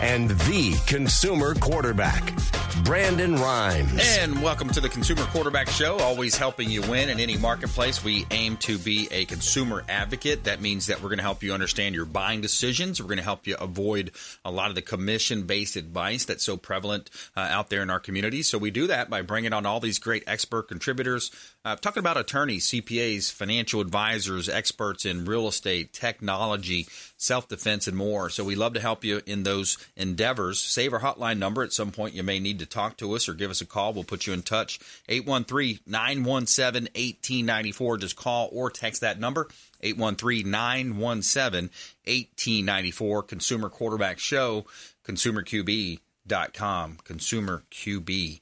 and the consumer quarterback, Brandon Rhymes. And welcome to the Consumer Quarterback Show, always helping you win in any marketplace. We aim to be a consumer advocate. That means that we're going to help you understand your buying decisions. We're going to help you avoid a lot of the commission based advice that's so prevalent uh, out there in our community. So we do that by bringing on all these great expert contributors, uh, talking about attorneys, CPAs, financial advisors, experts in real estate, technology, self defense, and more. So we love to help you in those endeavors. Save our hotline number. At some point, you may need to talk to us or give us a call. We'll put you in touch. 813 917 1894. Just call or text that number. 813 917 1894. Consumer Quarterback Show, consumerqb.com. Consumerqb.com.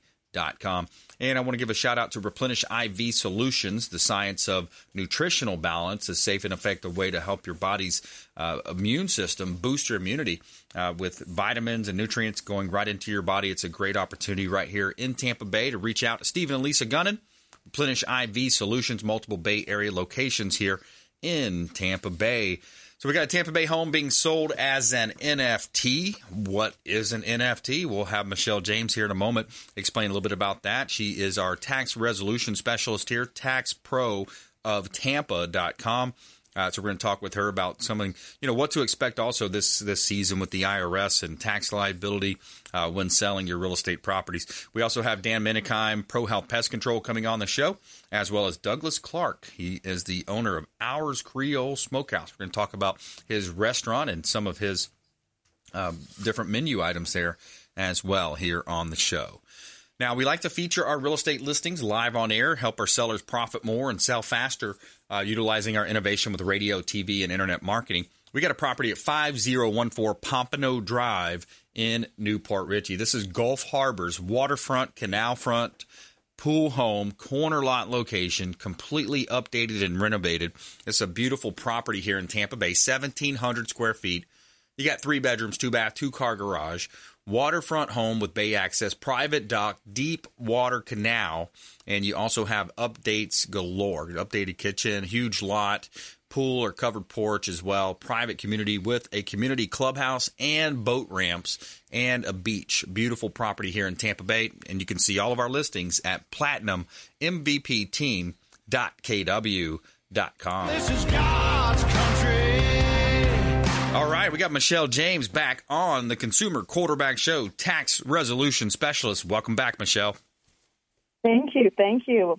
And I want to give a shout out to Replenish IV Solutions, the science of nutritional balance, a safe and effective way to help your body's uh, immune system boost your immunity uh, with vitamins and nutrients going right into your body. It's a great opportunity right here in Tampa Bay to reach out to Stephen and Lisa Gunnan, Replenish IV Solutions, multiple Bay Area locations here in Tampa Bay. So we got a Tampa Bay home being sold as an NFT. What is an NFT? We'll have Michelle James here in a moment explain a little bit about that. She is our tax resolution specialist here, tax pro of tampa.com. Uh, so we're going to talk with her about something, you know, what to expect also this this season with the IRS and tax liability uh, when selling your real estate properties. We also have Dan Menikheim, Pro Health Pest Control, coming on the show, as well as Douglas Clark. He is the owner of Ours Creole Smokehouse. We're going to talk about his restaurant and some of his um, different menu items there as well here on the show. Now, we like to feature our real estate listings live on air, help our sellers profit more and sell faster, uh, utilizing our innovation with radio, TV, and internet marketing. We got a property at 5014 Pompano Drive in New Port Richey. This is Gulf Harbor's waterfront, canal front, pool home, corner lot location, completely updated and renovated. It's a beautiful property here in Tampa Bay, 1,700 square feet. You got three bedrooms, two bath, two car garage waterfront home with bay access, private dock, deep water canal, and you also have updates galore. Updated kitchen, huge lot, pool or covered porch as well, private community with a community clubhouse and boat ramps and a beach. Beautiful property here in Tampa Bay, and you can see all of our listings at platinummvpteam.kw.com. This is God's we got Michelle James back on the Consumer Quarterback Show, tax resolution specialist. Welcome back, Michelle. Thank you. Thank you.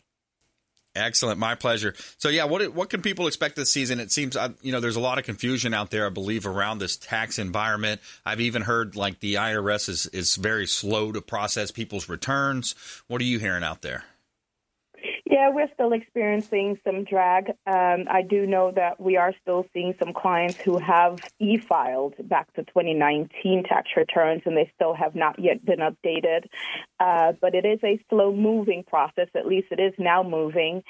Excellent, my pleasure. So, yeah, what what can people expect this season? It seems uh, you know there's a lot of confusion out there, I believe, around this tax environment. I've even heard like the IRS is is very slow to process people's returns. What are you hearing out there? Yeah, we're still experiencing some drag. Um, I do know that we are still seeing some clients who have e filed back to 2019 tax returns and they still have not yet been updated. Uh, but it is a slow moving process, at least it is now moving.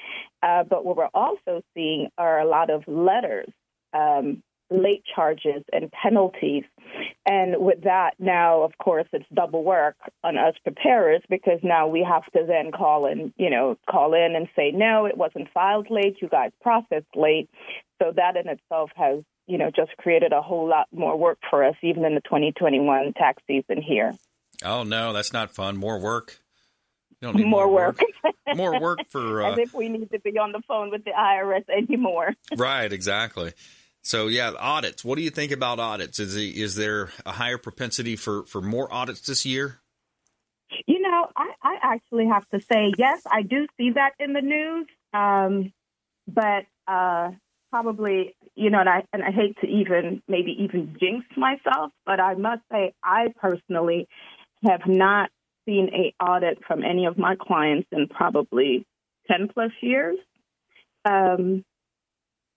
Uh, but what we're also seeing are a lot of letters um, late charges and penalties. And with that, now, of course, it's double work on us preparers because now we have to then call in, you know, call in and say, no, it wasn't filed late, you guys processed late. So that in itself has, you know, just created a whole lot more work for us, even in the 2021 tax season here. Oh, no, that's not fun. More work. more, more, work. work. more work for. Uh, As if we need to be on the phone with the IRS anymore. right, exactly. So yeah, audits. What do you think about audits? Is is there a higher propensity for for more audits this year? You know, I, I actually have to say yes, I do see that in the news, um, but uh, probably you know, and I and I hate to even maybe even jinx myself, but I must say I personally have not seen a audit from any of my clients in probably ten plus years. Um,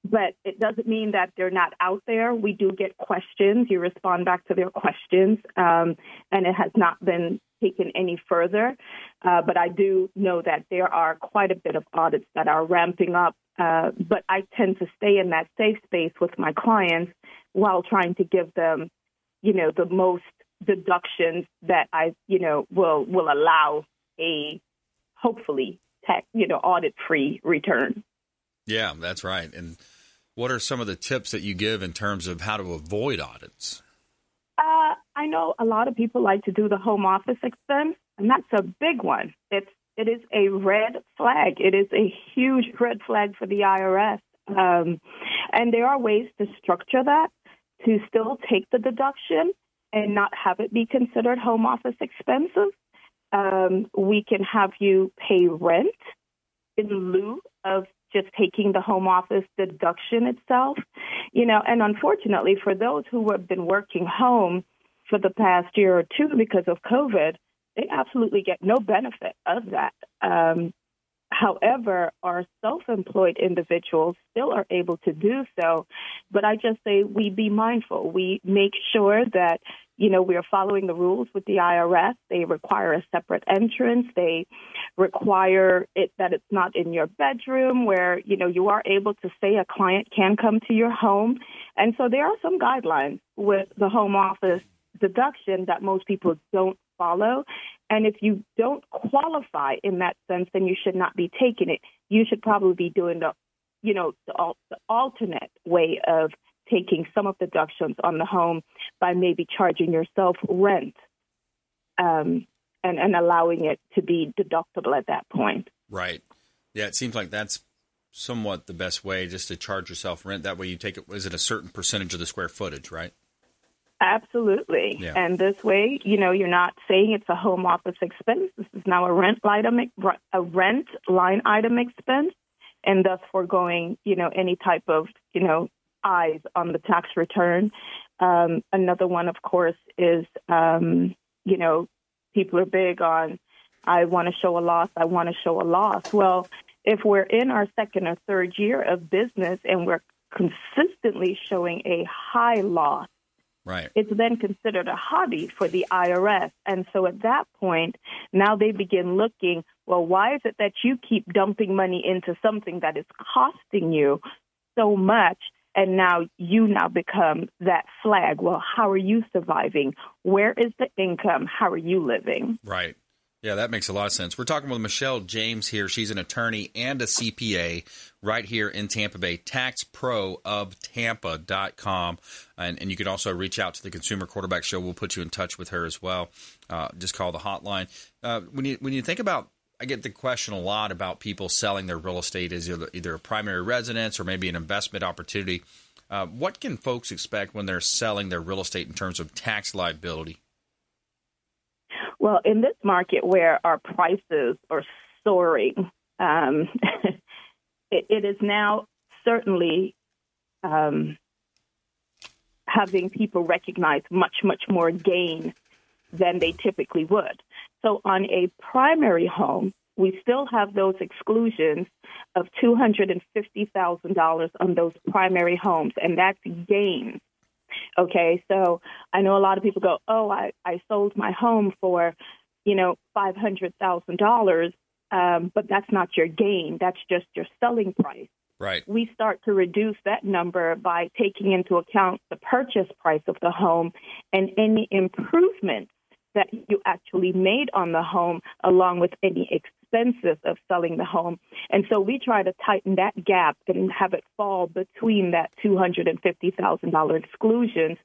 but it doesn't mean that they're not out there. We do get questions. You respond back to their questions, um, and it has not been taken any further, uh, but I do know that there are quite a bit of audits that are ramping up. Uh, but I tend to stay in that safe space with my clients while trying to give them, you know, the most deductions that I, you know, will will allow a hopefully tax, you know, audit free return. Yeah, that's right. And what are some of the tips that you give in terms of how to avoid audits? Uh, I know a lot of people like to do the home office expense, and that's a big one. It's it is a red flag. It is a huge red flag for the IRS. Um, and there are ways to structure that to still take the deduction and not have it be considered home office expenses. Um, we can have you pay rent in lieu of just taking the home office deduction itself. You know, and unfortunately, for those who have been working home for the past year or two because of COVID, they absolutely get no benefit of that. Um, however, our self employed individuals still are able to do so. But I just say we be mindful. We make sure that you know, we are following the rules with the IRS. They require a separate entrance. They require it that it's not in your bedroom where, you know, you are able to say a client can come to your home. And so there are some guidelines with the home office deduction that most people don't follow. And if you don't qualify in that sense, then you should not be taking it. You should probably be doing the, you know, the, the alternate way of taking some of the deductions on the home by maybe charging yourself rent um, and, and allowing it to be deductible at that point. Right. Yeah, it seems like that's somewhat the best way just to charge yourself rent. That way you take it, is it a certain percentage of the square footage, right? Absolutely. Yeah. And this way, you know, you're not saying it's a home office expense. This is now a rent item, a rent line item expense, and thus foregoing, you know, any type of, you know, eyes on the tax return. Um, another one, of course, is um, you know people are big on I want to show a loss. I want to show a loss. Well, if we're in our second or third year of business and we're consistently showing a high loss, right. it's then considered a hobby for the IRS. And so at that point, now they begin looking, well, why is it that you keep dumping money into something that is costing you so much and now you now become that flag. Well, how are you surviving? Where is the income? How are you living? Right. Yeah, that makes a lot of sense. We're talking with Michelle James here. She's an attorney and a CPA right here in Tampa Bay. TaxProofTampa.com. And, and you can also reach out to the Consumer Quarterback Show. We'll put you in touch with her as well. Uh, just call the hotline. Uh, when you when you think about I get the question a lot about people selling their real estate as either a primary residence or maybe an investment opportunity. Uh, what can folks expect when they're selling their real estate in terms of tax liability? Well, in this market where our prices are soaring, um, it, it is now certainly um, having people recognize much, much more gain than they typically would. So on a primary home, we still have those exclusions of $250,000 on those primary homes, and that's gains. Okay, so I know a lot of people go, oh, I, I sold my home for, you know, $500,000, um, but that's not your gain. That's just your selling price. Right. We start to reduce that number by taking into account the purchase price of the home and any improvements that you actually made on the home along with any expenses of selling the home. And so we try to tighten that gap and have it fall between that $250,000 exclusions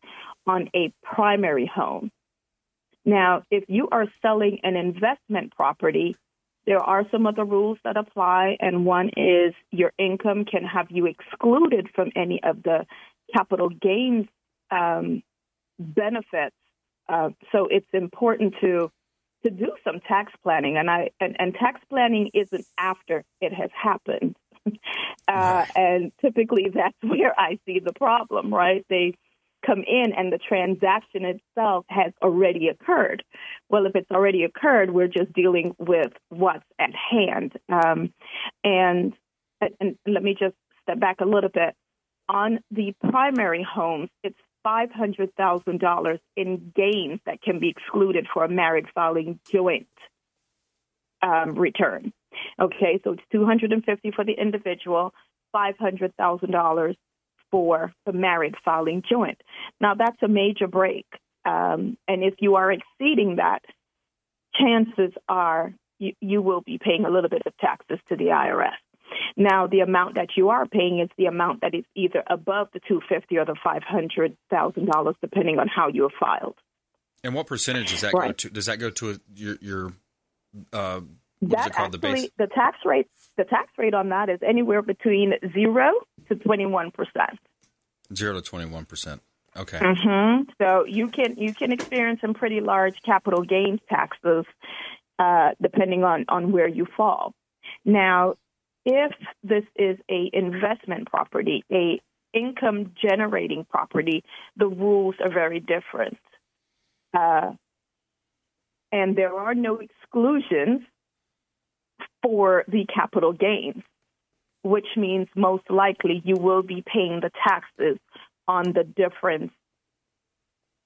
on a primary home. Now, if you are selling an investment property, there are some other rules that apply, and one is your income can have you excluded from any of the capital gains um, benefits uh, so it's important to to do some tax planning, and I and, and tax planning isn't after it has happened, uh, and typically that's where I see the problem. Right? They come in and the transaction itself has already occurred. Well, if it's already occurred, we're just dealing with what's at hand. Um, and, and let me just step back a little bit. On the primary homes, it's $500,000 in gains that can be excluded for a married filing joint um, return. Okay, so it's 250 for the individual, $500,000 for the married filing joint. Now that's a major break. Um, and if you are exceeding that, chances are you, you will be paying a little bit of taxes to the IRS. Now, the amount that you are paying is the amount that is either above the 250 or the $500,000, depending on how you have filed. And what percentage does that Right. go to? Does that go to a, your your uh, That it called? The actually, base. the tax rate, the tax rate on that is anywhere between zero to 21 percent. Zero to twenty one percent. Okay. hmm So you can you can experience some pretty large capital gains taxes, uh, depending on on where you fall. Now, if this is a investment property, a income generating property, the rules are very different, uh, and there are no exclusions for the capital gains, which means most likely you will be paying the taxes on the difference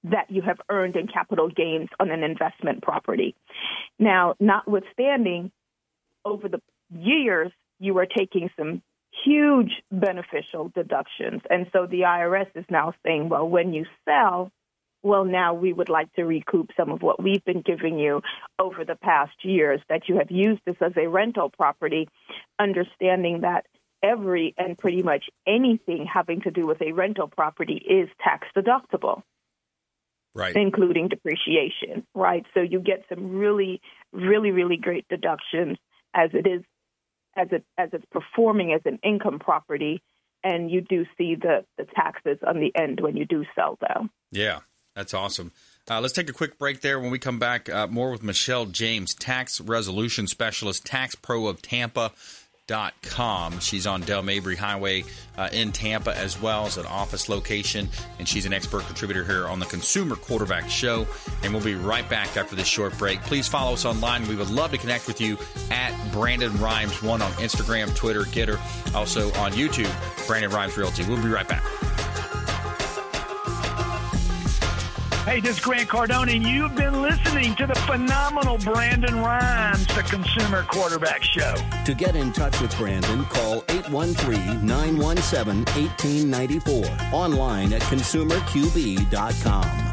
that you have earned in capital gains on an investment property. Now, notwithstanding, over the years, you are taking some huge beneficial deductions. And so the IRS is now saying, well, when you sell, well, now we would like to recoup some of what we've been giving you over the past years that you have used this as a rental property, understanding that every and pretty much anything having to do with a rental property is tax deductible Right. including depreciation, right? So you get some really, really, really great deductions as it is, as it as it's performing as an income property, and you do see the the taxes on the end when you do sell, though. Yeah, that's awesome. Uh, let's take a quick break there. When we come back, uh, more with Michelle James, tax resolution specialist, tax pro of Tampa. Com. She's on Dale Mabry Highway uh, in Tampa as well as an office location, and she's an expert contributor here on the Consumer Quarterback Show. And we'll be right back after this short break. Please follow us online. We would love to connect with you at Brandon Rhymes one on Instagram, Twitter, Gettr, also on YouTube, Brandon Rhymes Realty. We'll be right back. Hey, this is Grant Cardone, and you've been listening to the phenomenal Brandon Rhymes, the Consumer Quarterback Show. To get in touch with Brandon, call 813 917 1894. Online at consumerqb.com.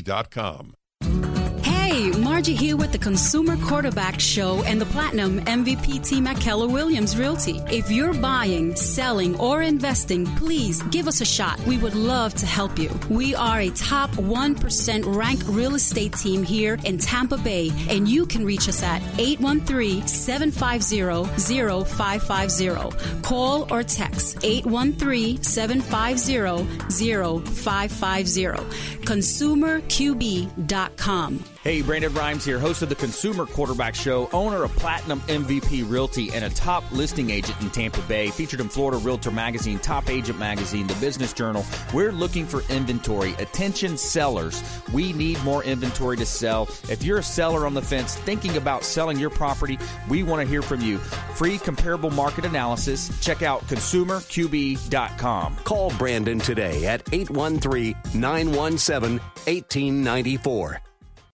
consumerqb.com. Margie here with the Consumer Quarterback Show and the Platinum MVP team at Keller Williams Realty. If you're buying, selling, or investing, please give us a shot. We would love to help you. We are a top 1% ranked real estate team here in Tampa Bay, and you can reach us at 813 750 0550. Call or text 813 750 0550. ConsumerQB.com. Hey, Brandon Rhymes here, host of the Consumer Quarterback Show, owner of Platinum MVP Realty, and a top listing agent in Tampa Bay, featured in Florida Realtor Magazine, Top Agent Magazine, The Business Journal. We're looking for inventory. Attention sellers, we need more inventory to sell. If you're a seller on the fence thinking about selling your property, we want to hear from you. Free comparable market analysis. Check out consumerqb.com. Call Brandon today at 813 917 1894.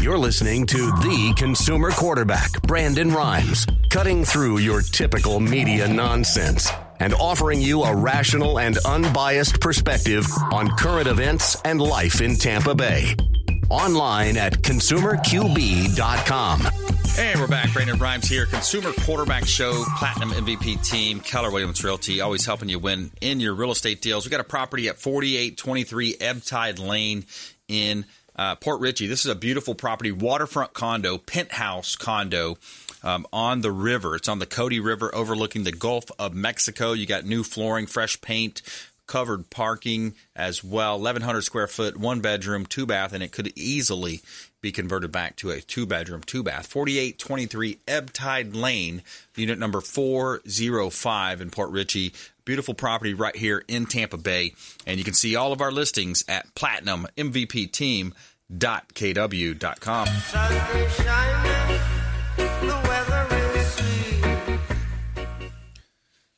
You're listening to the consumer quarterback, Brandon Rhymes, cutting through your typical media nonsense. and offering you a rational and unbiased perspective on current events and life in Tampa Bay. Online at consumerqb.com. Hey, we're back. Brandon Rhymes here, Consumer Quarterback Show, Platinum MVP team, Keller Williams Realty, always helping you win in your real estate deals. We got a property at 4823 Ebbtide Lane in uh, Port Richey. This is a beautiful property, waterfront condo, penthouse condo. Um, on the river. It's on the Cotee River overlooking the Gulf of Mexico. You got new flooring, fresh paint, covered parking as well. 1,100 square foot, one bedroom, two bath, and it could easily be converted back to a two bedroom, two bath. 4823 Ebbtide Lane, unit number 405 in Port Richey. Beautiful property right here in Tampa Bay. And you can see all of our listings at platinummvpteam.kw.com.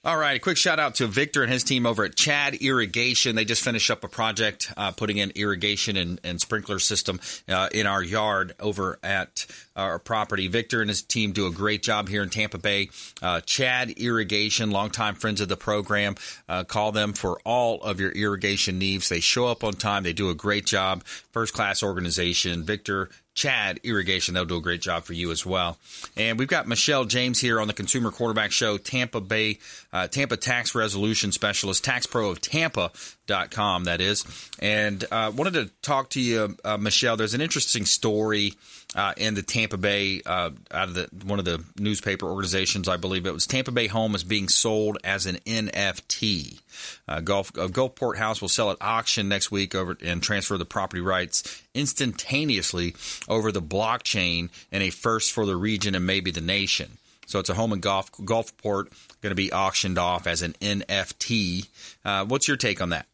All right, a quick shout out to Victor and his team over at Chad Irrigation. They just finished up a project uh, putting in irrigation and, and sprinkler system uh, in our yard over at our property. Victor and his team do a great job here in Tampa Bay. Uh, Chad Irrigation, longtime friends of the program. Uh, call them for all of your irrigation needs. They show up on time. They do a great job. First class organization. Victor Chad Irrigation. They'll do a great job for you as well. And we've got Michelle James here on the Consumer Quarterback Show, Tampa Bay, uh, Tampa Tax Resolution Specialist, Tax Pro of Tampa.com, that is. And uh, wanted to talk to you, uh, Michelle. There's an interesting story uh, in the Tampa Bay, uh, out of the one of the newspaper organizations, I believe it was Tampa Bay Home is being sold as an NFT. Uh, Gulf uh, Gulfport House will sell at auction next week over and transfer the property rights instantaneously over the blockchain in a first for the region and maybe the nation. So it's a home in Gulf Gulfport going to be auctioned off as an NFT. Uh, what's your take on that?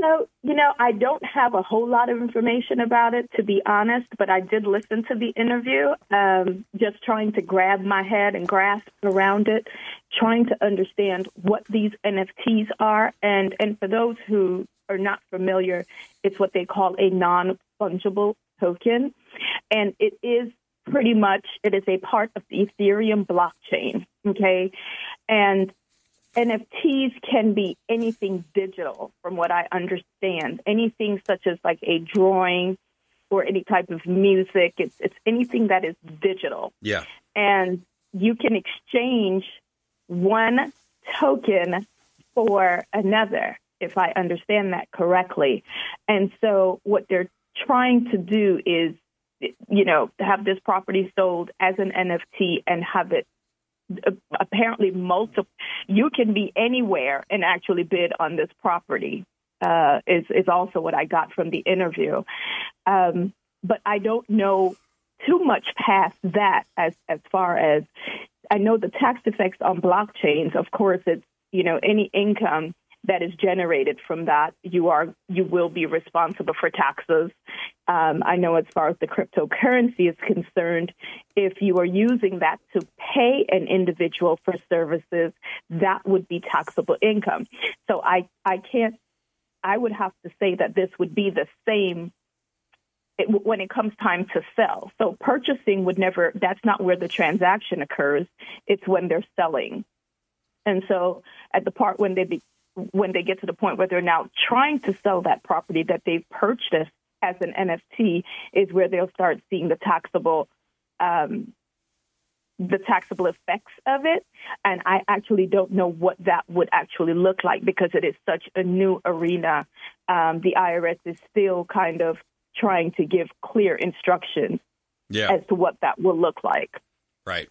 So, you know, I don't have a whole lot of information about it, to be honest, but I did listen to the interview, um, just trying to grab my head and grasp around it, trying to understand what these NFTs are. And, and for those who are not familiar, it's what they call a non fungible token. And it is pretty much, it is a part of the Ethereum blockchain. Okay. And NFTs can be anything digital, from what I understand. Anything such as like a drawing or any type of music. It's it's anything that is digital. Yeah. And you can exchange one token for another, if I understand that correctly. And so what they're trying to do is, you know, have this property sold as an NFT and have it apparently multiple. You can be anywhere and actually bid on this property. Uh, is is also what I got from the interview, um, but I don't know too much past that as as far as I know the tax effects on blockchains. Of course, it's you know any income that is generated from that, you are you will be responsible for taxes. Um, I know as far as the cryptocurrency is concerned, if you are using that to pay an individual for services, that would be taxable income. So I I can't. I would have to say that this would be the same when it comes time to sell. So purchasing would never, that's not where the transaction occurs. It's when they're selling. And so at the part when they be, when they get to the point where they're now trying to sell that property that they've purchased as an NFT is where they'll start seeing the taxable um, the taxable effects of it. And I actually don't know what that would actually look like because it is such a new arena. Um, the IRS is still kind of trying to give clear instructions yeah. as to what that will look like. Right.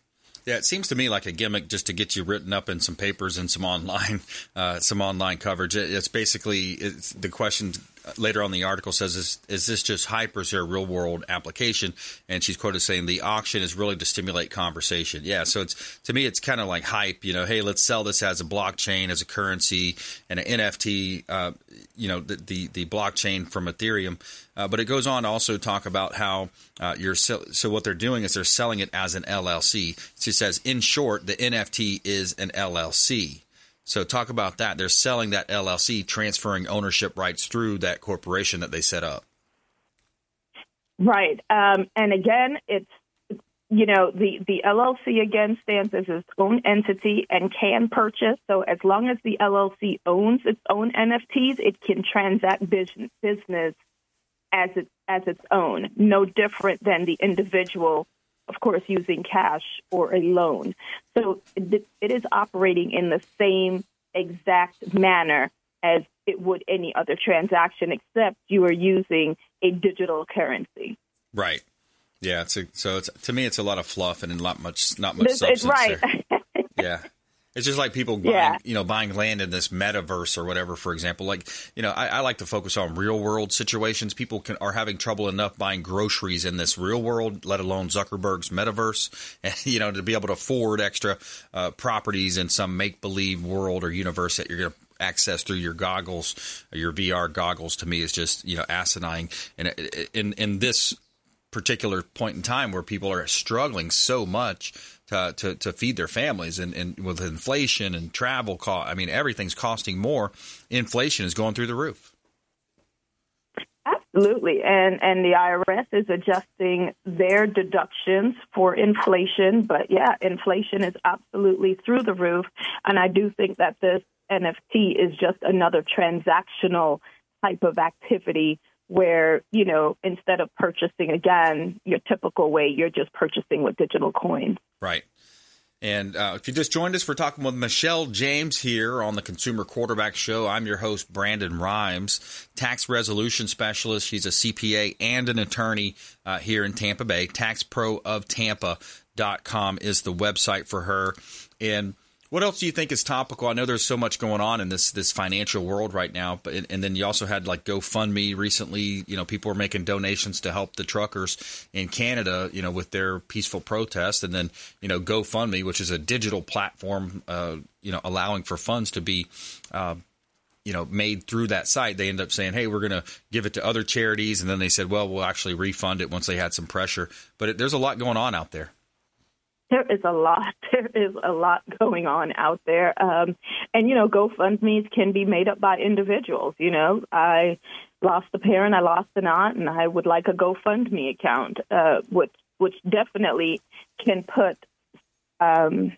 Yeah, it seems to me like a gimmick just to get you written up in some papers and some online, uh, some online coverage. It's basically it's, the question later on the article says, is, is this just hype or is there a real world application? And she's quoted saying the auction is really to stimulate conversation. Yeah, so it's to me it's kind of like hype. You know, hey, let's sell this as a blockchain, as a currency, and an NFT. Uh, you know, the, the, the blockchain from Ethereum. Uh, but it goes on to also talk about how uh, you're so, so what they're doing is they're selling it as an LLC. She says, in short, the NFT is an LLC. So talk about that. They're selling that LLC, transferring ownership rights through that corporation that they set up. Right. Um, and again, it's you know, the, the LLC again stands as its own entity and can purchase. So as long as the LLC owns its own NFTs, it can transact business, as it as its own. No different than the individual, of course, using cash or a loan. So it, is operating in the same exact manner as it would any other transaction, except you are using a digital currency. Right. Yeah. It's a, so it's to me, it's a lot of fluff and not much, not much this, substance right. yeah. It's just like people buying, yeah. you know, buying land in this metaverse or whatever. For example, like you know, I, I like to focus on real world situations. People can, are having trouble enough buying groceries in this real world, let alone Zuckerberg's metaverse. And you know, to be able to afford extra uh, properties in some make believe world or universe that you're going to access through your goggles, your VR goggles, to me is just you know asinine. And in in this particular point in time where people are struggling so much to, to, to feed their families and, and with inflation and travel cost, I mean, everything's costing more. Inflation is going through the roof. Absolutely, and and the IRS is adjusting their deductions for inflation. But yeah, inflation is absolutely through the roof, and I do think that this NFT is just another transactional type of activity where, you know, instead of purchasing again your typical way, you're just purchasing with digital coins. Right. And uh, if you just joined us, we're talking with Michelle James here on the Consumer Quarterback Show. I'm your host, Brandon Rhymes, tax resolution specialist. She's a CPA and an attorney uh, here in Tampa Bay. TaxProofTampa.com is the website for her. And what else do you think is topical? I know there's so much going on in this this financial world right now, but and then you also had like GoFundMe recently. You know, people were making donations to help the truckers in Canada. You know, with their peaceful protest, and then you know GoFundMe, which is a digital platform. Uh, you know, allowing for funds to be. Uh, you know, made through that site, they end up saying, "Hey, we're going to give it to other charities," and then they said, "Well, we'll actually refund it once they had some pressure." But it, there's a lot going on out there there is a lot. There is a lot going on out there, um, and you know, GoFundmes can be made up by individuals. You know, I lost a parent, I lost an aunt, and I would like a GoFundMe account, uh, which which definitely can put um,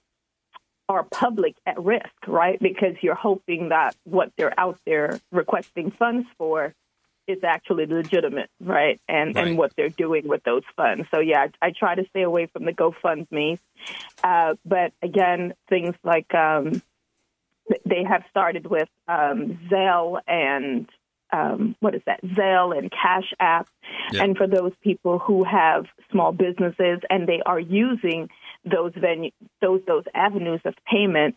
our public at risk, right? Because you're hoping that what they're out there requesting funds for is actually legitimate, right? And right. and what they're doing with those funds. So yeah, I, I try to stay away from the GoFundMe. Uh, but again, things like um, they have started with um, Zelle and um, what is that? Zelle and Cash App. Yeah. And for those people who have small businesses and they are using those venue, those those avenues of payment,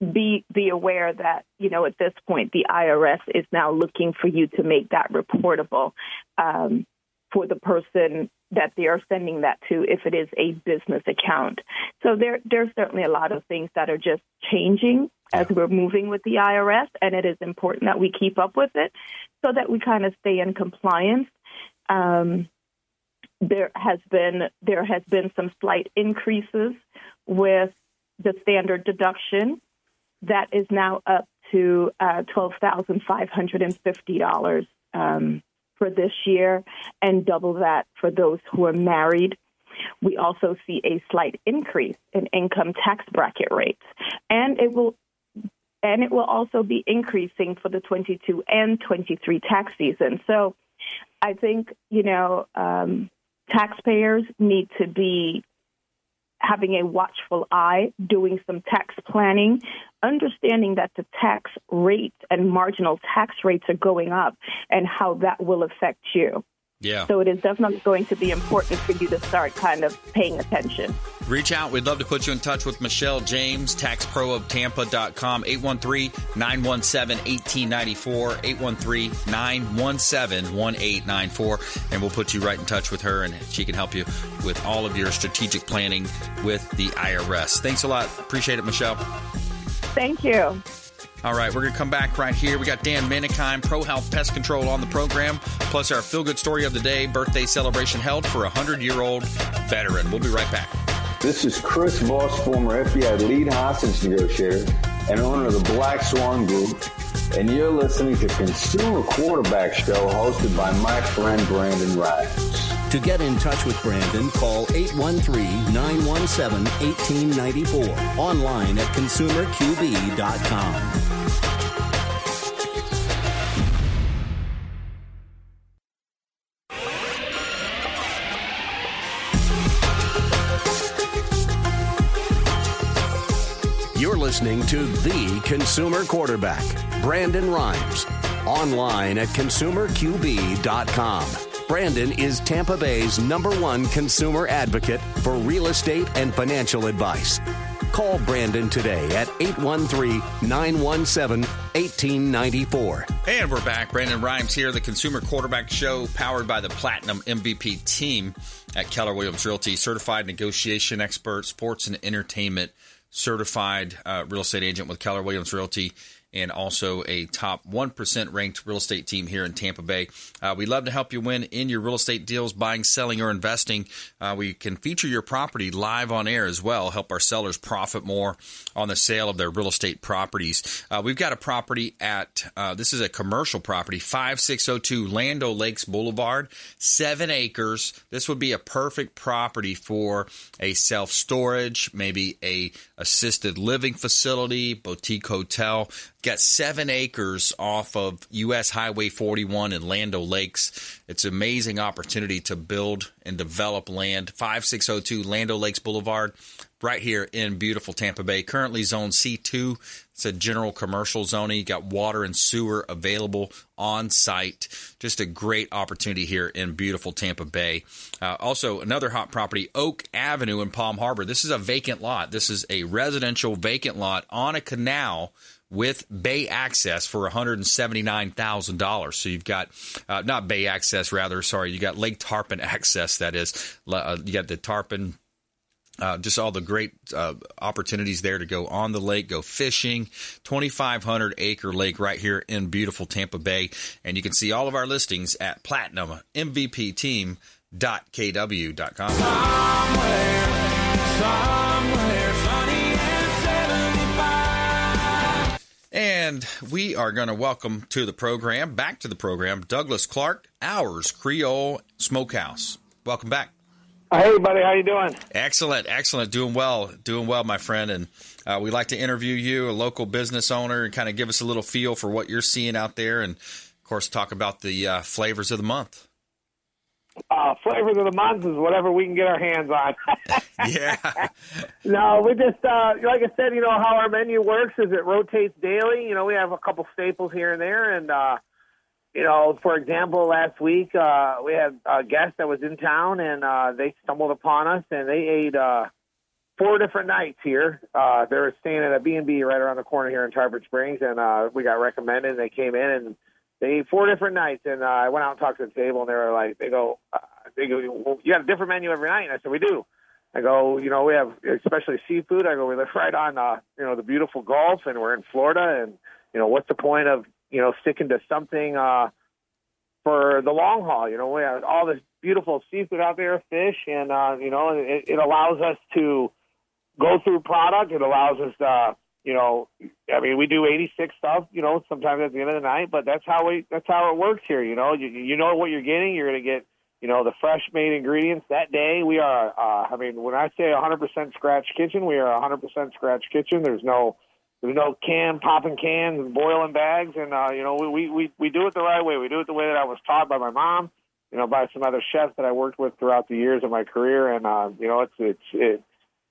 be be aware that you know at this point the IRS is now looking for you to make that reportable um, for the person that they are sending that to if it is a business account. So there there's certainly a lot of things that are just changing as we're moving with the IRS, and it is important that we keep up with it so that we kind of stay in compliance. Um, there has been there has been some slight increases with the standard deduction that is now up to uh, $12,550 um, for this year and double that for those who are married. We also see a slight increase in income tax bracket rates, and it will and it will also be increasing for the 22 and 23 tax season. So, I think you know um, taxpayers need to be having a watchful eye, doing some tax planning, understanding that the tax rates and marginal tax rates are going up and how that will affect you. Yeah. So it is definitely going to be important for you to start kind of paying attention. Reach out. We'd love to put you in touch with Michelle James, taxprooftampa.com, 813-917-1894, 813-917-1894, and we'll put you right in touch with her, and she can help you with all of your strategic planning with the IRS. Thanks a lot. Appreciate it, Michelle. Thank you. All right, we're going to come back right here. We got Dan Menikheim, Pro Health Pest Control on the program, plus our feel good story of the day birthday celebration held for a 100 year old veteran. We'll be right back. This is Chris Voss, former FBI lead hostage negotiator and owner of the Black Swan Group, and you're listening to Consumer Quarterback Show hosted by my friend Brandon Rhymes. To get in touch with Brandon, call 813-917-1894. Online at consumerqb.com. You're listening to The Consumer Quarterback, Brandon Rhymes. Online at consumerqb.com. Brandon is Tampa Bay's number one consumer advocate for real estate and financial advice. Call Brandon today at 813 917 1894. And we're back. Brandon Rhymes here, the Consumer Quarterback Show, powered by the Platinum MVP team at Keller Williams Realty, certified negotiation expert, sports and entertainment certified uh, real estate agent with Keller Williams Realty and also a top 1% ranked real estate team here in Tampa Bay. Uh, we love to help you win in your real estate deals, buying, selling, or investing. Uh, we can feature your property live on air as well, help our sellers profit more on the sale of their real estate properties. Uh, we've got a property at, uh, this is a commercial property, 5602 Land O' Lakes Boulevard, seven acres. This would be a perfect property for a self storage, maybe a assisted living facility, boutique hotel. Got seven acres off of US Highway 41 in Land O' Lakes. It's an amazing opportunity to build and develop land. 5602 Land O' Lakes Boulevard, right here in beautiful Tampa Bay. Currently zone C2. It's a general commercial zoning. You got water and sewer available on site. Just a great opportunity here in beautiful Tampa Bay. Uh, also, another hot property, Oak Avenue in Palm Harbor. This is a vacant lot. This is a residential vacant lot on a canal with bay access for $179,000. So you've got, uh, not bay access, rather, sorry, you got Lake Tarpon access, that is. Uh, you got the Tarpon uh, just all the great uh, opportunities there to go on the lake, go fishing. 2,500 acre lake right here in beautiful Tampa Bay. And you can see all of our listings at platinummvpteam.kw.com. Somewhere, somewhere and 75. And we are going to welcome to the program, back to the program, Douglas Clark, Ours Creole Smokehouse. Welcome back. Hey, buddy, how you doing? Excellent, excellent. Doing well, doing well, my friend. And uh, we'd like to interview you, a local business owner, and kind of give us a little feel for what you're seeing out there, and of course, talk about the uh, flavors of the month. Uh, flavors of the month is whatever we can get our hands on. yeah. no, we just uh, like I said, you know how our menu works is it rotates daily. You know, we have a couple staples here and there, and uh, you know, for example, last week uh, we had a guest that was in town, and uh, they stumbled upon us, and they ate uh, four different nights here. Uh, they were staying at a B and B right around the corner here in Tarpon Springs, and uh, we got recommended. And they came in and they ate four different nights, and uh, I went out and talked to the table, and they were like, they go, uh, they go, well, you got a different menu every night, and I said, we do. I go, you know, we have especially seafood. I go, we live right on, uh, you know, the beautiful Gulf, and we're in Florida, and you know, what's the point of you know sticking to something uh, for the long haul? You know, we have all this beautiful seafood out there, fish, and uh, you know, it, it allows us to go through product. It allows us, uh, you know, I mean, we do 86 stuff, you know, sometimes at the end of the night, but that's how we, that's how it works here. You know, you, you know what you're getting. You're going to get, you know, the fresh made ingredients that day. We are, uh, I mean, when I say 100% scratch kitchen, we are 100% scratch kitchen. There's no, there's no can popping cans and boiling bags, and uh, you know, we, we we do it the right way. We do it the way that I was taught by my mom, you know, by some other chefs that I worked with throughout the years of my career, and uh, you know, it's it's it,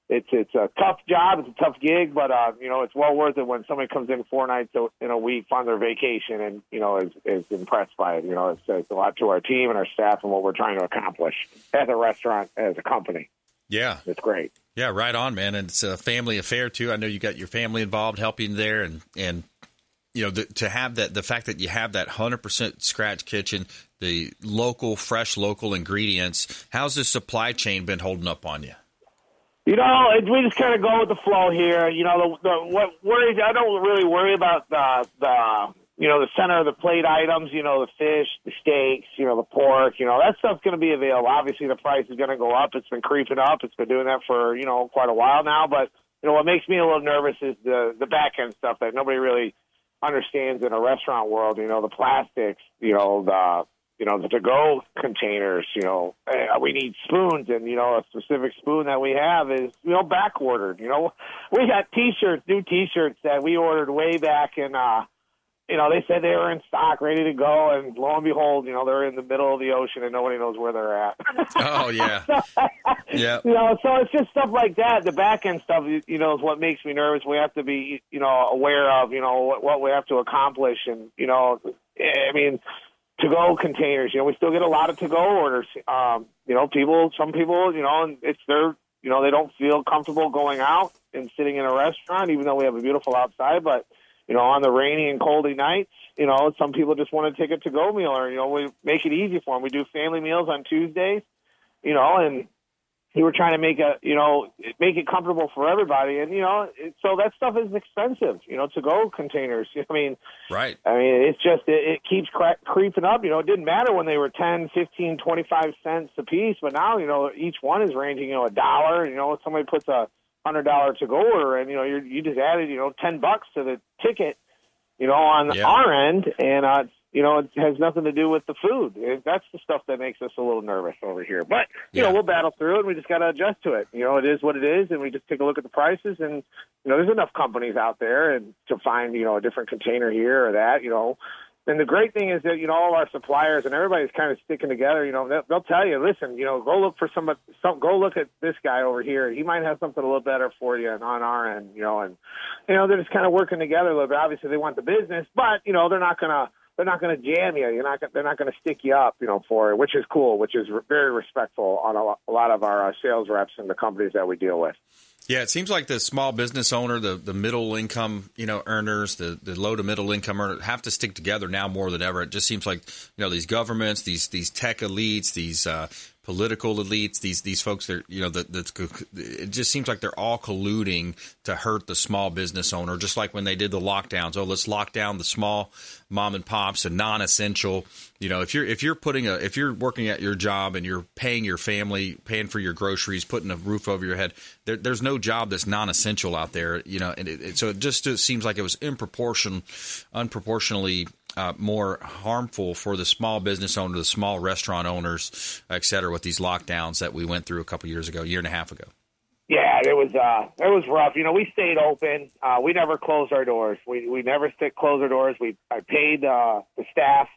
it's it's a tough job, it's a tough gig, but uh, you know, it's well worth it when somebody comes in four nights in a week on their vacation and you know is is impressed by it. You know, it's, it's a lot to our team and our staff and what we're trying to accomplish as a restaurant, as a company. Yeah, it's great. Yeah, right on, man. And it's a family affair too. I know you got your family involved helping there, and and you know the, to have that the fact that you have that hundred percent scratch kitchen, the local, fresh, local ingredients. How's the supply chain been holding up on you? You know, it, we just kind of go with the flow here. You know, the, the what worries I don't really worry about the the you know the center of the plate items. You know, the fish, the steaks, you know, the pork. You know, that stuff's going to be available. Obviously, the price is going to go up. It's been creeping up. It's been doing that for you know quite a while now. But you know, what makes me a little nervous is the the back end stuff that nobody really understands in a restaurant world. You know, the plastics. You know, the you know, the to-go containers. You know, uh, we need spoons, and you know, a specific spoon that we have is you know back ordered. You know, we got T-shirts, new T-shirts that we ordered way back in. uh you know, they said they were in stock, ready to go, and lo and behold, you know, they're in the middle of the ocean and nobody knows where they're at. oh yeah, yeah. You know, so it's just stuff like that. The back end stuff, you know, is what makes me nervous. We have to be, you know, aware of, you know, what, what we have to accomplish, and you know, I mean, to go containers. You know, we still get a lot of to go orders. Um, you know, people, some people, you know, and it's their, you know, they don't feel comfortable going out and sitting in a restaurant, even though we have a beautiful outside, but you know, on the rainy and coldy nights, you know, some people just want to take a to-go meal, or you know, we make it easy for them. We do family meals on Tuesdays, you know, and we were trying to make a, you know, make it comfortable for everybody, and you know, it, so that stuff is expensive, you know, to-go containers. I mean, right? I mean, it's just it, it keeps cre- creeping up. You know, it didn't matter when they were ten, fifteen, twenty-five cents a piece, but now, you know, each one is ranging, you know, a dollar. You know, somebody puts a hundred dollar to go order, and you know you you just added you know ten bucks to the ticket, you know on Yeah. our end, and uh, you know it has nothing to do with the food. It, that's the stuff that makes us a little nervous over here. But you know we'll battle through it. and We just got to adjust to it. You know it is what it is, and we just take a look at the prices, and you know there's enough companies out there, and to find you know a different container here or that, you know. And the great thing is that you know all our suppliers and everybody's kind of sticking together. You know they'll, they'll tell you, listen, you know, go look for some, some, go look at this guy over here. He might have something a little better for you And on our end. You know, and you know they're just kind of working together a little bit. Obviously they want the business, but you know they're not gonna they're not gonna jam you. You're not they're not gonna stick you up. You know for it, which is cool, which is very respectful on a, a lot of our uh, sales reps and the companies that we deal with. Yeah, it seems like the small business owner, the, the middle income, you know, earners, the, the low to middle income earners have to stick together now more than ever. It just seems like, you know, these governments, these these tech elites, these uh, political elites, these these folks that you know that it just seems like they're all colluding to hurt the small business owner. Just like when they did the lockdowns, oh, let's lock down the small mom and pops and non-essential. You know, if you're if you're putting a if you're working at your job and you're paying your family, paying for your groceries, putting a roof over your head, there, there's no job that's non-essential out there. You know, and it, it, so it just it seems like it was in proportion, unproportionally uh, more harmful for the small business owner, the small restaurant owners, et cetera, with these lockdowns that we went through a couple years ago, year and a half ago. Yeah, it was uh it was rough. You know, we stayed open. Uh we never closed our doors. We we never stick our doors. We I paid uh the staff.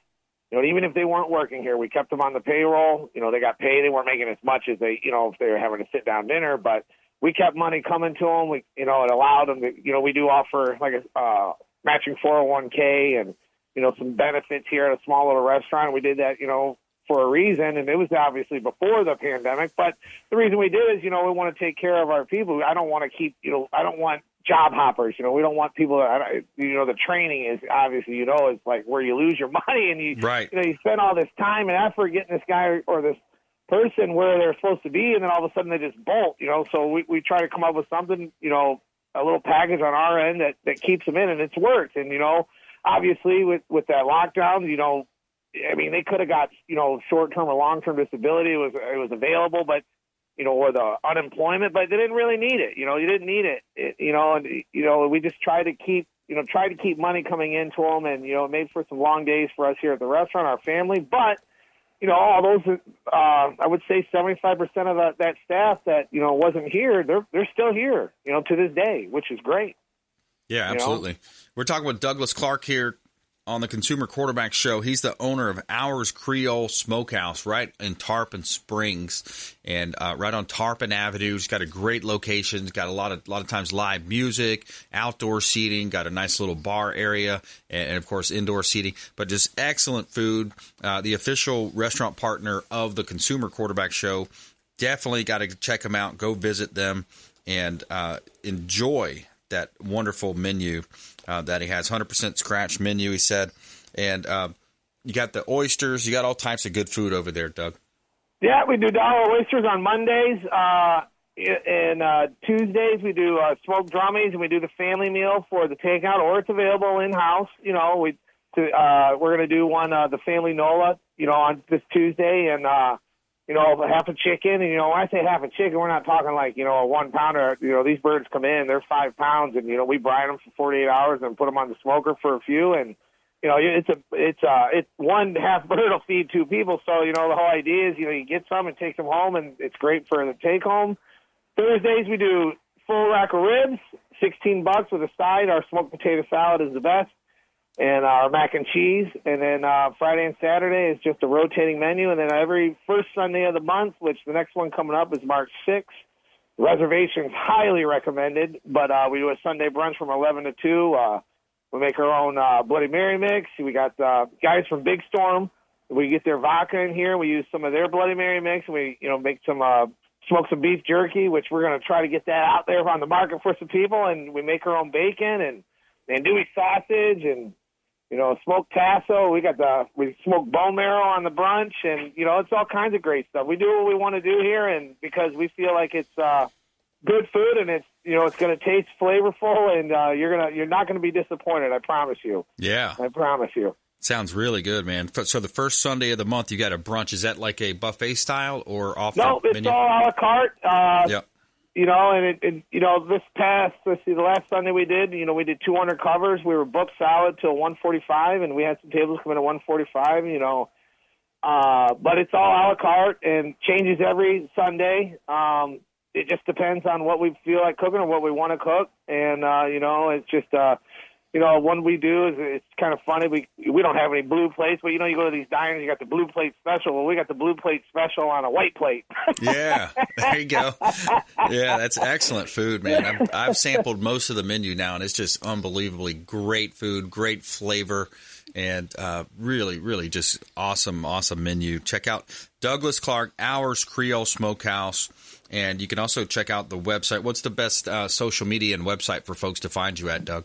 You know, even if they weren't working here, we kept them on the payroll. You know, they got paid. They weren't making as much as they, you know, if they were having a sit down dinner, but we kept money coming to them. We, you know, it allowed them to, you know, we do offer like a uh, matching 401k and, you know, some benefits here at a small little restaurant. We did that, you know, for a reason, and it was obviously before the pandemic. But the reason we did is, you know, we want to take care of our people. I don't want to keep, you know, I don't want job hoppers. You know, we don't want people. That, you know, the training is obviously, you know, is like where you lose your money and you, Right. you know, you spend all this time and effort getting this guy or this person where they're supposed to be, and then all of a sudden they just bolt. You know, so we we try to come up with something, you know, a little package on our end that that keeps them in, and it's worked. And you know, obviously with with that lockdown, you know, I mean, they could have got you know short term or long term disability. It was it was available, but you know, or the unemployment, but they didn't really need it. You know, you didn't need it. it you know, and you know, we just try to keep you know try to keep money coming into them, and you know, it made for some long days for us here at the restaurant, our family, but. You know, all those, uh, I would say 75% of that, that staff that, you know, wasn't here, they're, they're still here, you know, to this day, which is great. Yeah, You know? We're talking with Douglas Clark here on the Consumer Quarterback Show. He's the owner of Ours Creole Smokehouse right in Tarpon Springs and uh, right on Tarpon Avenue. He's got a great location. He's got a lot of a lot of times live music, outdoor seating, got a nice little bar area, and, and of course indoor seating. But just excellent food. Uh, the official restaurant partner of the Consumer Quarterback Show. Definitely got to check them out. Go visit them and uh, enjoy that wonderful menu uh, that he has 100% scratch menu he said and uh, you got the oysters you got all types of good food over there doug Yeah, we do dollar oysters on Mondays. Uh, and uh, Tuesdays we do uh, smoked drummies, and we do the family meal for the takeout, or it's available in house. You know, we to, uh, we're going to do one uh, the family Nola. You know, on this Tuesday, and uh, you know half a chicken. And you know, when I say half a chicken, we're not talking like you know a one pounder. You know, these birds come in, they're five pounds, and you know we brine them for 48 hours and put them on the smoker for a few, and you know, it's a it's uh it's one half bird will feed two people. So you know the whole idea is you know you get some and take them home, and it's great for the take home. Thursdays we do full rack of ribs, sixteen bucks with a side. Our smoked potato salad is the best, and our mac and cheese. And then uh, Friday and Saturday is just a rotating menu. And then every first Sunday of the month, which the next one coming up is March sixth. Reservations highly recommended, but uh, we do a Sunday brunch from eleven to two. Uh, we make our own uh, Bloody Mary mix. We got uh, guys from Big Storm. We get their vodka in here. We use some of their Bloody Mary mix. And we, you know, make some uh, smoke some beef jerky, which we're going to try to get that out there on the market for some people. And we make our own bacon and andouille sausage and you know smoked tasso. We got the we smoke bone marrow on the brunch, and you know it's all kinds of great stuff. We do what we want to do here, and because we feel like it's. uh good food and it's you know it's going to taste flavorful and uh, you're gonna you're not going to be disappointed. I promise you. Yeah, I promise you. Sounds really good, man. So the first Sunday of the month, you got a brunch. Is that like a buffet style or off? No, it's menu? all a la carte. Uh, Yep. You know, and it, it, you know, this past let's see, the last Sunday we did, you know, we did 200 covers. We were booked solid till 145, and we had some tables come in at 145. You know, uh, but it's all a la carte and changes every Sunday. Um, it just depends on what we feel like cooking or what we want to cook, and uh, you know, it's just. Uh, you know, one we do is it's kind of funny. We we don't have any blue plates, but you know, you go to these diners, you got the blue plate special. Well, we got the blue plate special on a white plate. yeah, there you go. Yeah, that's excellent food, man. I've, I've sampled most of the menu now, and it's just unbelievably great food, great flavor, and uh, really, really just awesome, awesome menu. Check out Douglas Clark Ours Creole Smokehouse. And you can also check out the website. What's the best uh, social media and website for folks to find you at, Doug?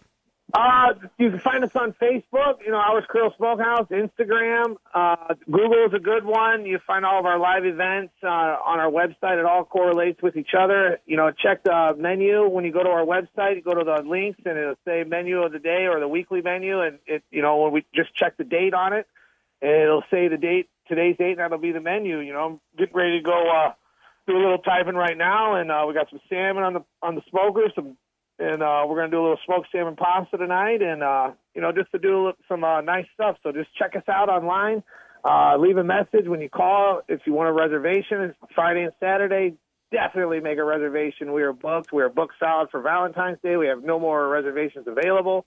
Uh, you can find us on Facebook, you know, Ours Creole Smokehouse, Instagram. Uh, Google is a good one. You find all of our live events uh, on our website. It all correlates with each other. You know, check the menu when you go to our website. You go to the links, and it'll say menu of the day or the weekly menu. And it, you know, when we just check the date on it, and it'll say the date, today's date, and that'll be the menu. You know, I'm getting ready to go uh, do a little typing right now, and uh, we got some salmon on the on the smoker, some and uh, we're to do a little smoked salmon pasta tonight, and uh, you know, just to do some uh, nice stuff. So just check us out online. Uh, leave a message when you call if you want a reservation. It's Friday and Saturday. Definitely make a reservation. We are booked. We are booked solid for Valentine's Day. We have no more reservations available.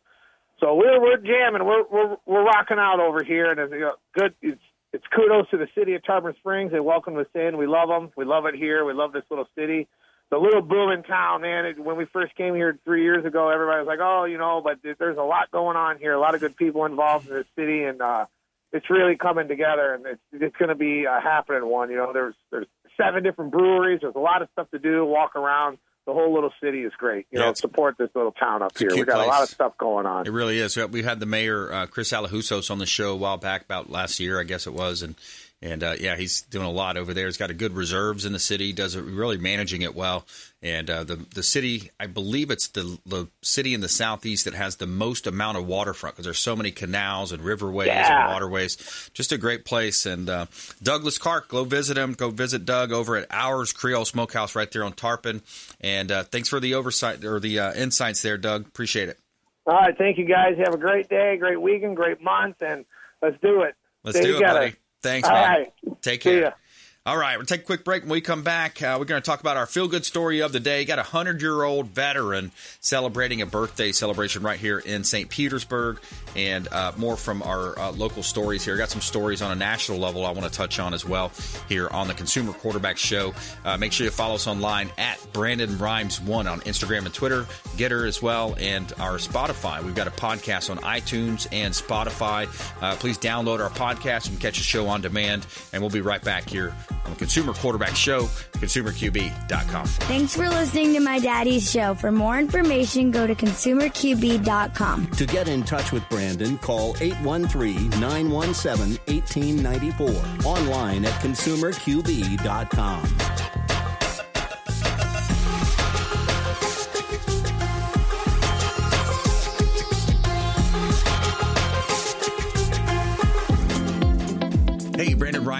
So we're we're jamming. We're we're we're rocking out over here, and it's you know, good. It's it's kudos to the city of Tarpon Springs. They welcomed us in. We love them. We love it here. We love this little city the little booming town, man. It, when we first came here three years ago, everybody was like, "Oh, you know," but there's a lot going on here. A lot of good people involved in the city, and uh, it's really coming together. And it's it's going to be a happening one. You know, there's there's seven different breweries. There's a lot of stuff to do. Walk around. The whole little city is great. You Yeah, know, support this little town up here. We got a lot of stuff going on. It really is. We had the mayor, uh, Chris Alahouzos, on the show a while back, about last year, I guess it was, and and uh, yeah, he's doing a lot over there. He's got a good reserves in the city. Does it really managing it well. And uh, the the city, I believe it's the the city in the southeast that has the most amount of waterfront because there's so many canals and riverways Yeah. and waterways. Just a great place. And uh, Douglas Clark, go visit him. Go visit Doug over at Ours Creole Smokehouse right there on Tarpon. And uh, thanks for the oversight or the uh, insights there, Doug. Appreciate it. All right, thank you guys. Have a great day, great weekend, great month, and let's do it. Let's Stay do together. it, buddy. Thanks, All man. right. Take care. All right, we'll take a quick break. When we come back, uh, we're going to talk about our feel good story of the day. Got a 100 year old veteran celebrating a birthday celebration right here in St. Petersburg, and uh, more from our uh, local stories here. Got some stories on a national level I want to touch on as well here on the Consumer Quarterback Show. Uh, make sure you follow us online at Brandon Rhymes1 on Instagram and Twitter, Gettr as well, and our Spotify. We've got a podcast on iTunes and Spotify. Uh, please download our podcast and catch the show on demand, and we'll be right back here on the Consumer Quarterback Show, consumerqb.com. Thanks for listening to my daddy's show. For more information, go to consumerqb.com. To get in touch with Brandon, call 813-917-1894. Online at consumerqb.com.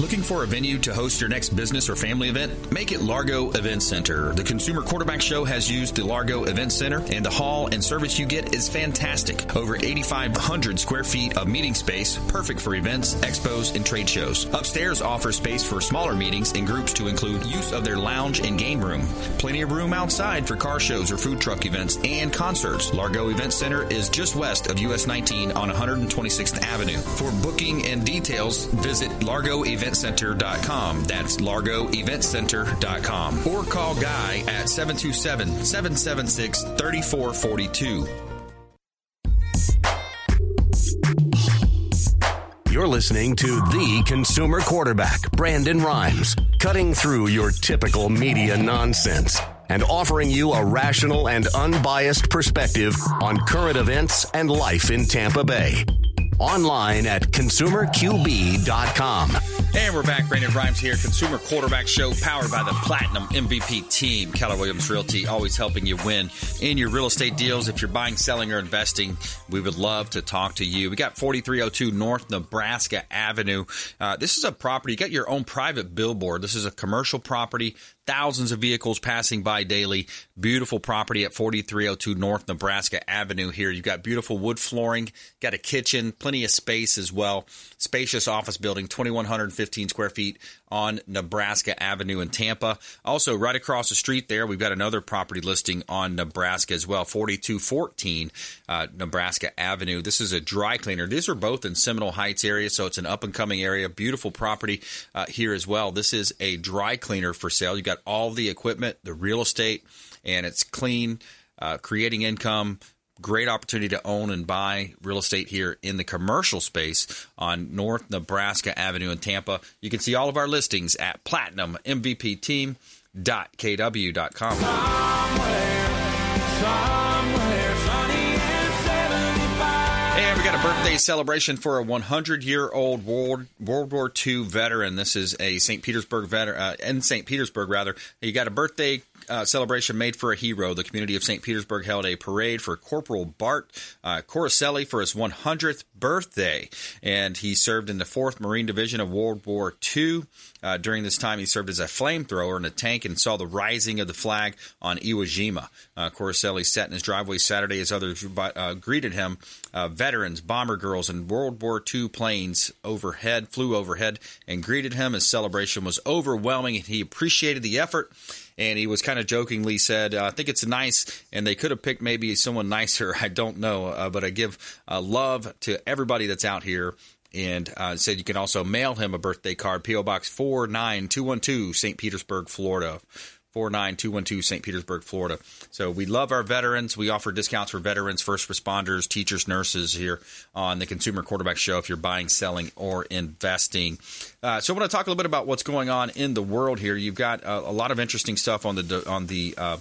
Looking for a venue to host your next business or family event? Make it Largo Event Center. The Consumer Quarterback Show has used the Largo Event Center, and the hall and service you get is fantastic. Over 8,500 square feet of meeting space, perfect for events, expos, and trade shows. Upstairs offers space for smaller meetings and groups to include use of their lounge and game room. Plenty of room outside for car shows or food truck events and concerts. Largo Event Center is just west of US 19 on 126th Avenue. For booking and details, visit Largo Event largoeventcenter.com. That's largoeventcenter.com. Or call Guy at 727 776 3442. You're listening to the consumer quarterback, Brandon Rhymes, cutting through your typical media nonsense and offering you a rational and unbiased perspective on current events and life in Tampa Bay. Online at consumerqb.com. And we're back. Brandon Rhymes here. Consumer Quarterback Show powered by the Platinum MVP team. Keller Williams Realty, always helping you win in your real estate deals. If you're buying, selling, or investing, we would love to talk to you. We got 4302 North Nebraska Avenue. Uh, this is a property. You got your own private billboard. This is a commercial property thousands of vehicles passing by daily. Beautiful property at 4302 North Nebraska Avenue here. You've got beautiful wood flooring, got a kitchen, plenty of space as well. Spacious office building, 2,115 square feet on Nebraska Avenue in Tampa. Also, right across the street there, we've got another property listing on Nebraska as well, 4214 uh, Nebraska Avenue. This is a dry cleaner. These are both in Seminole Heights area, so it's an up and coming area. Beautiful property uh, here as well. This is a dry cleaner for sale. You got all the equipment, the real estate, and it's clean, uh, creating income great opportunity to own and buy real estate here in the commercial space on North Nebraska Avenue in Tampa. You can see all of our listings at platinummvpteam.kw.com. Somewhere, somewhere birthday celebration for a 100 year old World, World War II veteran. This is a St. Petersburg veteran, uh, in St. Petersburg, rather. You got a birthday uh, celebration made for a hero. The community of St. Petersburg held a parade for Corporal Bart uh, for his 100th birthday, and he served in the 4th Marine Division of World War II. Uh, during this time, he served as a flamethrower in a tank and saw the rising of the flag on Iwo Jima. Uh, sat in his driveway Saturday as others uh, greeted him. Uh, veterans, bomber girls, and World War II planes overhead flew overhead and greeted him. His celebration was overwhelming, and he appreciated the effort and he was kind of jokingly said, "I think it's nice, and they could have picked maybe someone nicer. I don't know, uh, but I give uh, love to everybody that's out here." And uh, said you can also mail him a birthday card, PO Box four nine two one two, St. Petersburg, Florida. 49212 St. Petersburg, Florida. So we love our veterans. We offer discounts for veterans, first responders, teachers, nurses here on the Consumer Quarterback Show if you're buying, selling, or investing. Uh, so I want to talk a little bit about what's going on in the world here. You've got uh, a lot of interesting stuff on the on the uh,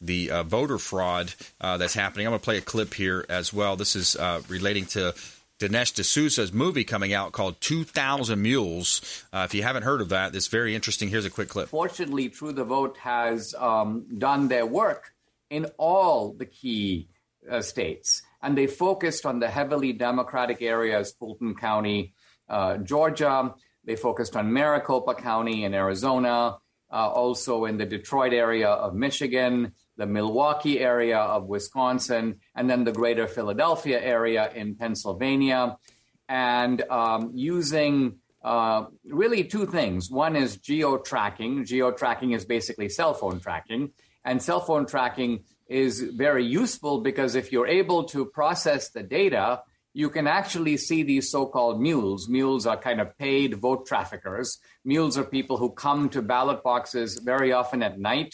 the uh, voter fraud uh, that's happening. I'm going to play a clip here as well. This is relating to Dinesh D'Souza's movie coming out called 2000 Mules. Uh, if you haven't heard of that, it's very interesting. Here's a quick clip. Fortunately, True the Vote has um, done their work in all the key uh, states, and they focused on the heavily Democratic areas, Fulton County, uh, Georgia. They focused on Maricopa County in Arizona, uh, also in the Detroit area of Michigan, the Milwaukee area of Wisconsin, and then the greater Philadelphia area in Pennsylvania. And um, using uh, really two things. One is geo tracking. Geo tracking is basically cell phone tracking, and cell phone tracking is very useful because if you're able to process the data, you can actually see these so-called mules. Mules are kind of paid vote traffickers. Mules are people who come to ballot boxes very often at night.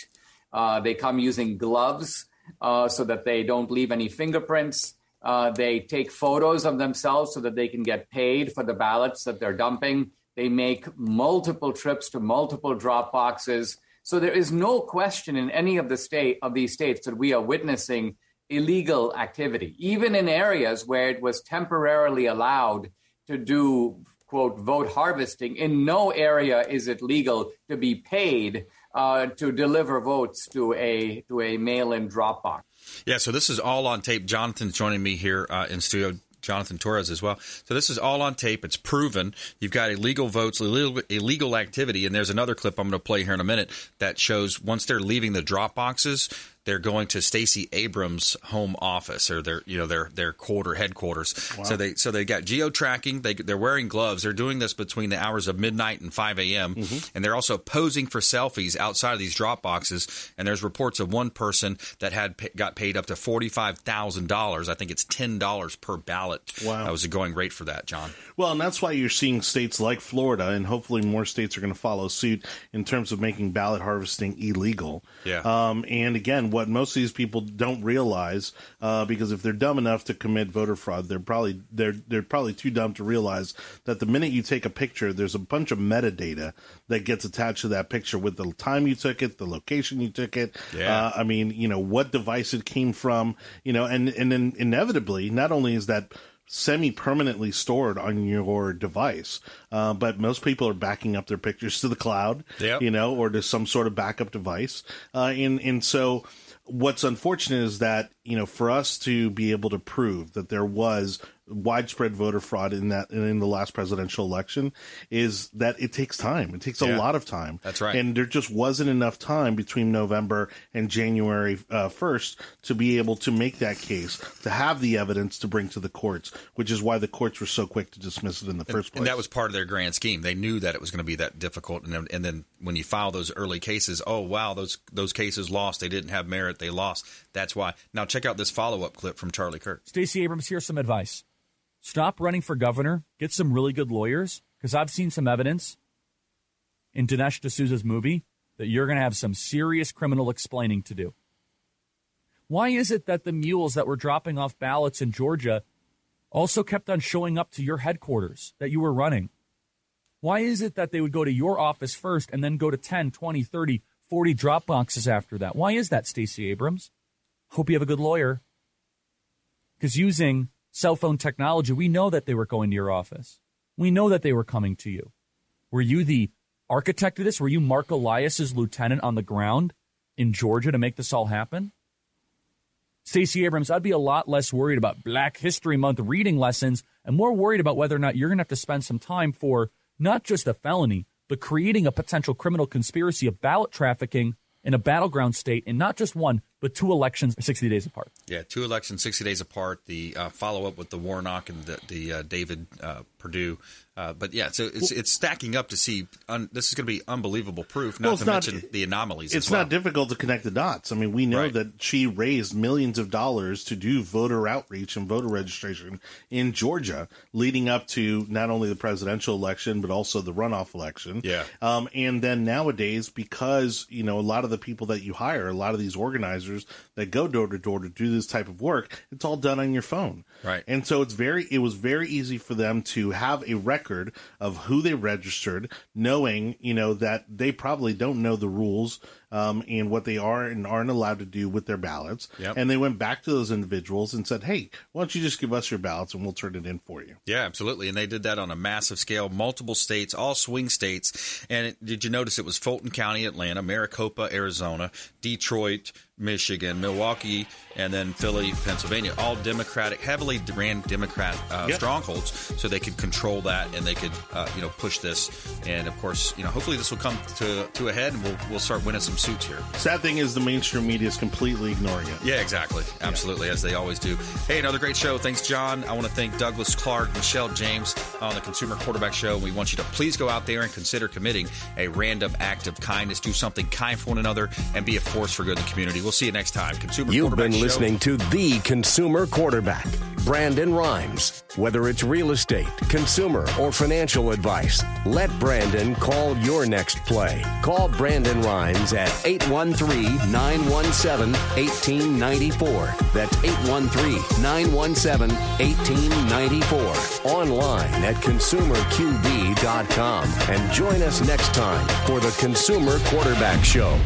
Uh, they come using gloves uh, so that they don't leave any fingerprints. Uh, they take photos of themselves so that they can get paid for the ballots that they're dumping. They make multiple trips to multiple drop boxes. So there is no question in any of the state of these states that we are witnessing illegal activity, even in areas where it was temporarily allowed to do quote vote harvesting. In no area is it legal to be paid uh, to deliver votes to a to a mail-in drop box. Yeah, so this is all on tape. Jonathan's joining me here uh, in studio. Jonathan Torres as well. So this is all on tape. It's proven. You've got illegal votes, illegal, illegal activity, and there's another clip I'm going to play here in a minute that shows once they're leaving the drop boxes, they're going to Stacey Abrams' home office or their you know their their quarter headquarters. Wow. So they so they got geo tracking. They they're wearing gloves. They're doing this between the hours of midnight and five a.m. Mm-hmm. And they're also posing for selfies outside of these drop boxes. And there's reports of one person that had got paid up to forty five thousand dollars. I think it's ten dollars per ballot. Wow, that was a going rate for that, John. Well, and that's why you're seeing states like Florida, and hopefully more states are going to follow suit in terms of making ballot harvesting illegal. Yeah. Um, and again, what most of these people don't realize, uh, because if they're dumb enough to commit voter fraud, they're probably they're they're probably too dumb to realize that the minute you take a picture, there's a bunch of metadata that gets attached to that picture with the time you took it, the location you took it. Yeah. Uh, I mean, you know what device it came from, you know, and and then inevitably, not only is that semi permanently stored on your device. Uh, but most people are backing up their pictures to the cloud, yep. you know, or to some sort of backup device. Uh, and, and so what's unfortunate is that, you know, for us to be able to prove that there was widespread voter fraud in that in the last presidential election is that it takes time. It takes yeah, a lot of time. That's right. And there just wasn't enough time between November and January uh, first to be able to make that case, to have the evidence to bring to the courts, which is why the courts were so quick to dismiss it in the and, first place. And that was part of their grand scheme. They knew that it was going to be that difficult, and then, and then when you file those early cases, oh wow, those those cases lost. They didn't have merit. They lost. That's why. Now check out this follow up clip from Charlie Kirk. Stacey Abrams, here's some advice. Stop running for governor. Get some really good lawyers because I've seen some evidence in Dinesh D'Souza's movie that you're going to have some serious criminal explaining to do. Why is it that the mules that were dropping off ballots in Georgia also kept on showing up to your headquarters that you were running? Why is it that they would go to your office first and then go to 10, 20, 30, 40 drop boxes after that? Why is that, Stacey Abrams? Hope you have a good lawyer. Because using cell phone technology, we know that they were going to your office. We know that they were coming to you. Were you the architect of this? Were you Marc Elias's lieutenant on the ground in Georgia to make this all happen? Stacey Abrams, I'd be a lot less worried about Black History Month reading lessons and more worried about whether or not you're going to have to spend some time for not just a felony, but creating a potential criminal conspiracy of ballot trafficking in a battleground state in not just one, but two elections 60 days apart. Yeah, two elections 60 days apart. The uh, follow up with the Warnock and the, the uh, David uh, Perdue. Uh, but yeah, so it's it's stacking up to see. Un, this is going to be unbelievable proof. Not well, to not, mention the anomalies. It's well. not difficult to connect the dots. I mean, we know right. that she raised millions of dollars to do voter outreach and voter registration in Georgia, leading up to not only the presidential election but also the runoff election. Yeah. Um, and then nowadays, because you know a lot of the people that you hire, a lot of these organizers that go door to door to do this type of work, it's all done on your phone. Right. And so it's very it was very easy for them to have a record of who they registered, knowing, you know, that they probably don't know the rules um, and what they are and aren't allowed to do with their ballots. Yep. And they went back to those individuals and said, "Hey, why don't you just give us your ballots and we'll turn it in for you?" Yeah, absolutely. And they did that on a massive scale, multiple states, all swing states. And it, did you notice it was Fulton County, Atlanta, Maricopa, Arizona, Detroit, Michigan, Milwaukee, and then Philly, Pennsylvania, all Democratic, heavily ran Democrat uh, Yep. strongholds, so they could control that and they could, uh, you know, push this. And of course, you know, hopefully this will come to to a head, and we'll we'll start winning some suits here. Sad thing is the mainstream media is completely ignoring it. Yeah, exactly. Absolutely, as they always do. Hey, another great show. Thanks, John. I want to thank Douglas Clark, Michelle James on the Consumer Quarterback Show. We want you to please go out there and consider committing a random act of kindness. Do something kind for one another and be a force for good in the community. We'll see you next time. Consumer You've Quarterback been Show. listening to The Consumer Quarterback, Brandon Rhymes. Whether it's real estate, consumer, or financial advice, let Brandon call your next play. Call Brandon Rhymes at 813 917 1894. That's 813 917 1894. Online at consumerqb.com. And join us next time for the Consumer Quarterback Show.